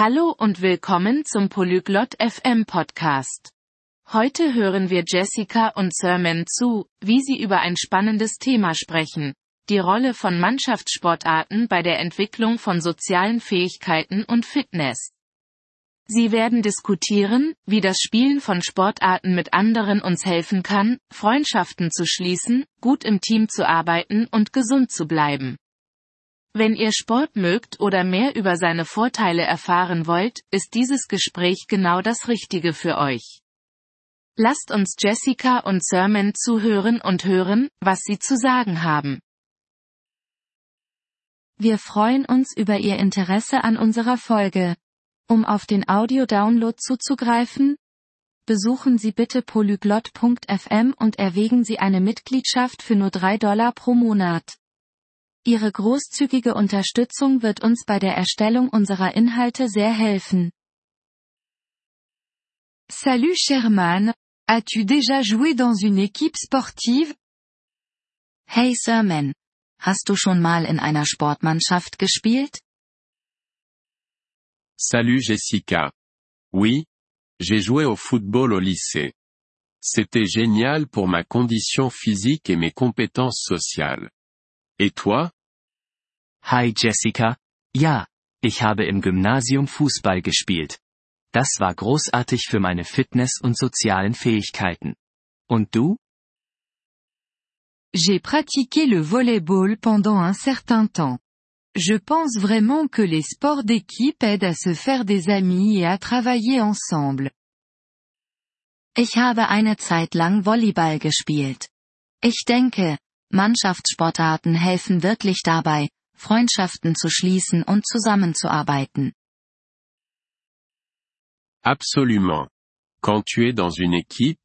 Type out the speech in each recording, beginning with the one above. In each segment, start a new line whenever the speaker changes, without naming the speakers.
Hallo und willkommen zum Polyglot FM Podcast. Heute hören wir Jessica und Sermon zu, wie sie über ein spannendes Thema sprechen. Die Rolle von Mannschaftssportarten bei der Entwicklung von sozialen Fähigkeiten und Fitness. Sie werden diskutieren, wie das Spielen von Sportarten mit anderen uns helfen kann, Freundschaften zu schließen, gut im Team zu arbeiten und gesund zu bleiben. Wenn ihr Sport mögt oder mehr über seine Vorteile erfahren wollt, ist dieses Gespräch genau das Richtige für euch. Lasst uns Jessica und Sermon zuhören und hören, was sie zu sagen haben.
Wir freuen uns über Ihr Interesse an unserer Folge. Um auf den Audio-Download zuzugreifen, besuchen Sie bitte polyglot.fm und erwägen Sie eine Mitgliedschaft für nur 3 Dollar pro Monat. Ihre großzügige Unterstützung wird uns bei der Erstellung unserer Inhalte sehr helfen.
Salut Sherman, as-tu déjà joué dans une équipe sportive?
Hey Sherman, hast du schon mal in einer Sportmannschaft gespielt?
Salut Jessica. Oui, j'ai joué au football au lycée. C'était génial pour ma condition physique et mes compétences sociales. Et toi?
Hi Jessica. Ja, ich habe im Gymnasium Fußball gespielt. Das war großartig für meine Fitness und sozialen Fähigkeiten. Und du?
J'ai pratiqué le volleyball pendant un certain temps. Je pense vraiment que les sports d'équipe aident à se faire des amis et à travailler ensemble.
Ich habe eine Zeit lang Volleyball gespielt. Ich denke, Mannschaftssportarten helfen wirklich dabei, Freundschaften zu schließen und zusammenzuarbeiten.
Absolument. Quand tu es dans une équipe,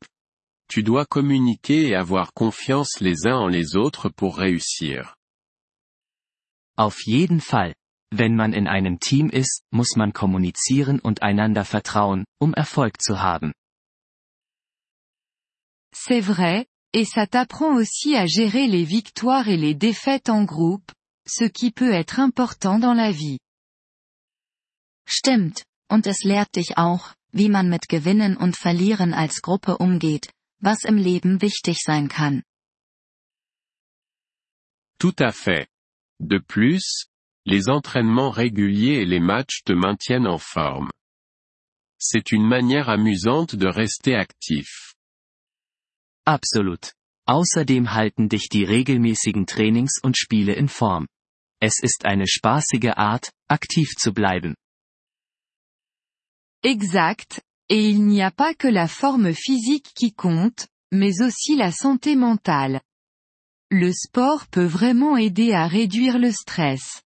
tu dois communiquer et avoir confiance les uns en les autres pour réussir.
Auf jeden Fall. Wenn man in einem Team ist, muss man kommunizieren und einander vertrauen, um Erfolg zu haben.
C'est vrai, et ça t'apprend aussi à gérer les victoires et les défaites en groupe, ce qui peut être important dans la vie.
Stimmt, und es lehrt dich auch, wie man mit Gewinnen und Verlieren als Gruppe umgeht, was im Leben wichtig sein kann.
Tout à fait. De plus, les entraînements réguliers et les matchs te maintiennent en forme. C'est une manière amusante de rester actif.
Absolut. Außerdem halten dich die regelmäßigen Trainings und Spiele in Form. Es ist eine spaßige Art, aktiv zu bleiben.
Exact, et il n'y a pas que la forme physique qui compte, mais aussi la santé mentale. Le sport peut vraiment aider à réduire le stress.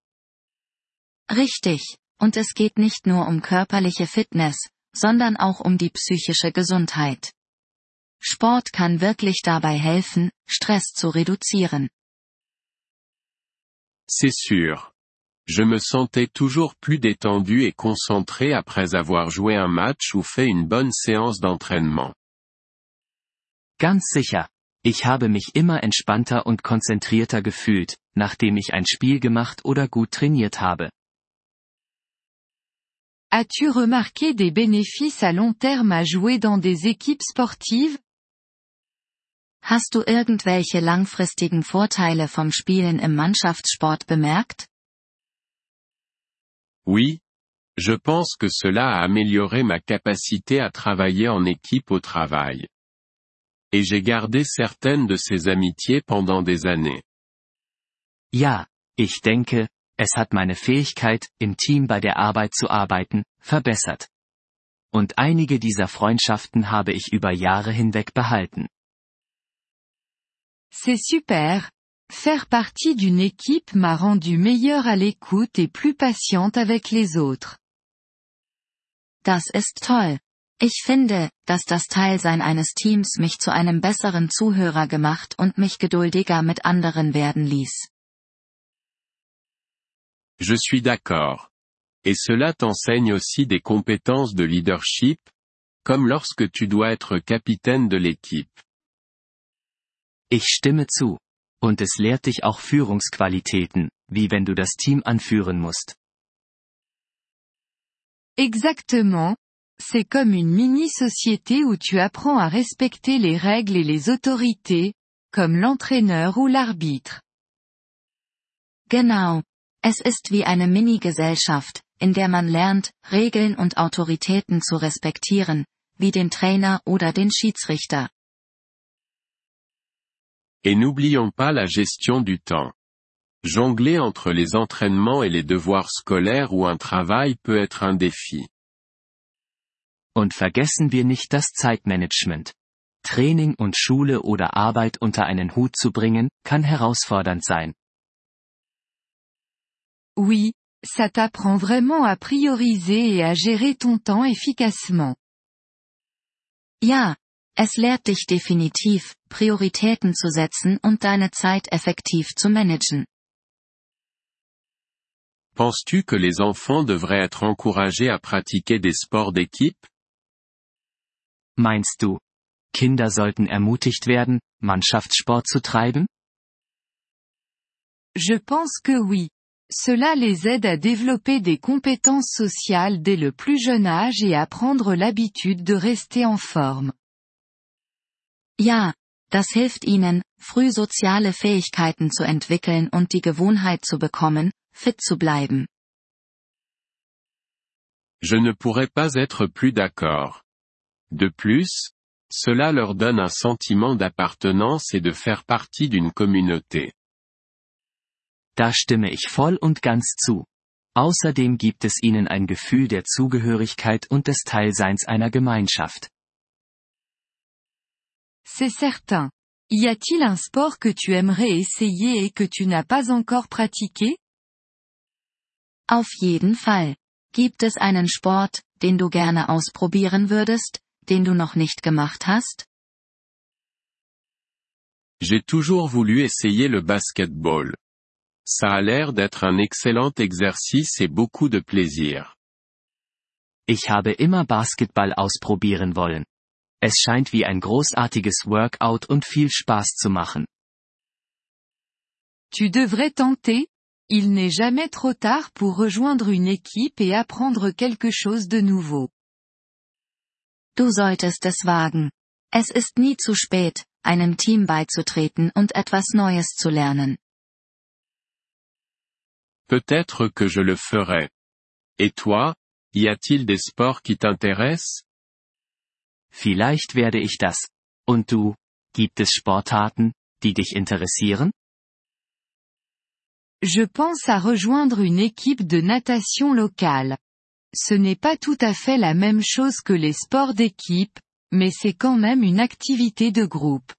Richtig, und es geht nicht nur um körperliche Fitness, sondern auch um die psychische Gesundheit. Sport kann wirklich dabei helfen, Stress zu reduzieren.
C'est sûr. Je me sentais toujours plus détendu et concentré après avoir joué un match ou fait une bonne séance d'entraînement.
Ganz sicher. Ich habe mich immer entspannter und konzentrierter gefühlt, nachdem ich ein Spiel gemacht oder gut trainiert habe.
As-tu remarqué des bénéfices à long terme à jouer dans des équipes sportives?
Hast du irgendwelche langfristigen Vorteile vom Spielen im Mannschaftssport bemerkt?
Oui. Je pense que cela a amélioré ma capacité à travailler en équipe au travail. Et j'ai gardé certaines de ces amitiés pendant des années.
Ja, ich denke, es hat meine Fähigkeit, im Team bei der Arbeit zu arbeiten, verbessert. Und einige dieser Freundschaften habe ich über Jahre hinweg behalten.
C'est super. Faire partie d'une équipe m'a rendu meilleure à l'écoute et plus patiente avec les autres.
Das ist toll. Ich finde, dass das Teilsein eines Teams mich zu einem besseren Zuhörer gemacht und mich geduldiger mit anderen werden ließ.
Je suis d'accord. Et cela t'enseigne aussi des compétences de leadership, comme lorsque tu dois être capitaine de l'équipe.
Ich stimme zu. Und es lehrt dich auch Führungsqualitäten, wie wenn du das Team anführen musst.
Exactement. C'est comme une mini-société où tu apprends à respecter les règles et les autorités, comme l'entraîneur ou l'arbitre.
Genau. Es ist wie eine Mini-Gesellschaft, in der man lernt, Regeln und Autoritäten zu respektieren, wie den Trainer oder den Schiedsrichter.
Et n'oublions pas la gestion du temps. Jongler entre les entraînements et les devoirs scolaires ou un travail peut être un défi.
Und vergessen wir nicht das Zeitmanagement. Training und Schule oder Arbeit unter einen Hut zu bringen, kann herausfordernd sein.
Oui, ça t'apprend vraiment à prioriser et à gérer ton temps efficacement.
Ja, es lehrt dich definitiv, Prioritäten zu setzen und deine Zeit effektiv zu managen.
Penses-tu que les enfants devraient être encouragés à pratiquer des sports d'équipe
Meinst du, Kinder sollten ermutigt werden, Mannschaftssport zu treiben?
Je pense que oui. Cela les aide à développer des compétences sociales dès le plus jeune âge et à prendre l'habitude de rester en forme.
Ja, das hilft ihnen, früh soziale Fähigkeiten zu entwickeln und die Gewohnheit zu bekommen, fit zu bleiben.
Je ne pourrais pas être plus d'accord. De plus, cela leur donne un sentiment d'appartenance et de faire partie d'une communauté.
Da stimme ich voll und ganz zu. Außerdem gibt es ihnen ein Gefühl der Zugehörigkeit und des Teilseins einer Gemeinschaft.
C'est certain. Y a-t-il un sport que tu aimerais essayer et que tu n'as pas encore pratiqué?
Auf jeden Fall. Gibt es einen Sport, den du gerne ausprobieren würdest, den du noch nicht gemacht hast?
J'ai toujours voulu essayer le basketball. Ça a l'air d'être un excellent exercice et beaucoup de plaisir.
Ich habe immer Basketball ausprobieren wollen. Es scheint wie ein großartiges Workout und viel Spaß zu machen.
Tu devrais tenter. Il n'est jamais trop tard pour rejoindre une équipe et apprendre quelque chose de nouveau.
Du solltest es wagen. Es ist nie zu spät, einem Team beizutreten und etwas Neues zu lernen.
Peut-être que je le ferai. Et toi, y a-t-il des sports qui t'intéressent
Vielleicht werde ich das. Und du, gibt es Sportarten, die dich interessieren?
Je pense à rejoindre une équipe de natation locale. Ce n'est pas tout à fait la même chose que les sports d'équipe, mais c'est quand même une activité de groupe.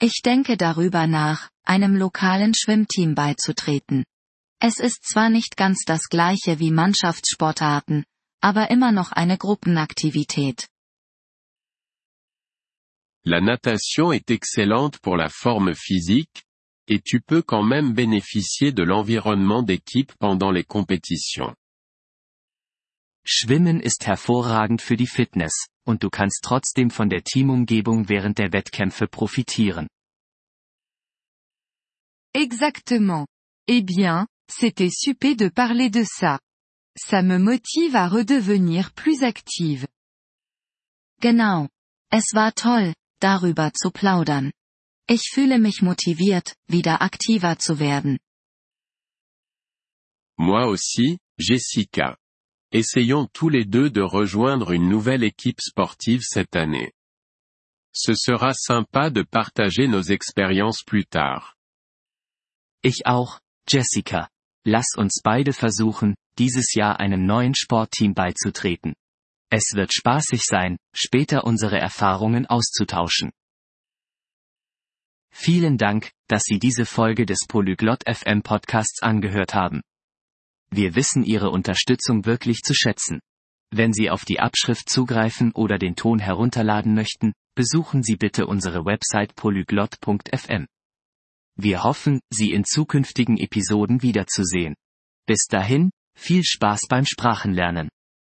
Ich denke darüber nach, einem lokalen Schwimmteam beizutreten. Es ist zwar nicht ganz das gleiche wie Mannschaftssportarten, aber immer noch eine Gruppenaktivität.
La natation est excellente pour la forme physique, et tu peux quand même bénéficier de l'environnement d'équipe pendant les compétitions.
Schwimmen ist hervorragend für die Fitness, und du kannst trotzdem von der Teamumgebung während der Wettkämpfe profitieren.
Exactement. Eh bien, c'était super de parler de ça. Ça me motive à redevenir plus active.
Genau. Es war toll, darüber zu plaudern. Ich fühle mich motiviert, wieder aktiver zu werden.
Moi aussi, Jessica. Essayons tous les deux de rejoindre une nouvelle équipe sportive cette année. Ce sera sympa de partager nos expériences plus tard.
Ich auch, Jessica. Lass uns beide versuchen, dieses Jahr einem neuen Sportteam beizutreten. Es wird spaßig sein, später unsere Erfahrungen auszutauschen. Vielen Dank, dass Sie diese Folge des Polyglot FM Podcasts angehört haben. Wir wissen Ihre Unterstützung wirklich zu schätzen. Wenn Sie auf die Abschrift zugreifen oder den Ton herunterladen möchten, besuchen Sie bitte unsere Website polyglot.fm. Wir hoffen, Sie in zukünftigen Episoden wiederzusehen. Bis dahin, viel Spaß beim Sprachenlernen.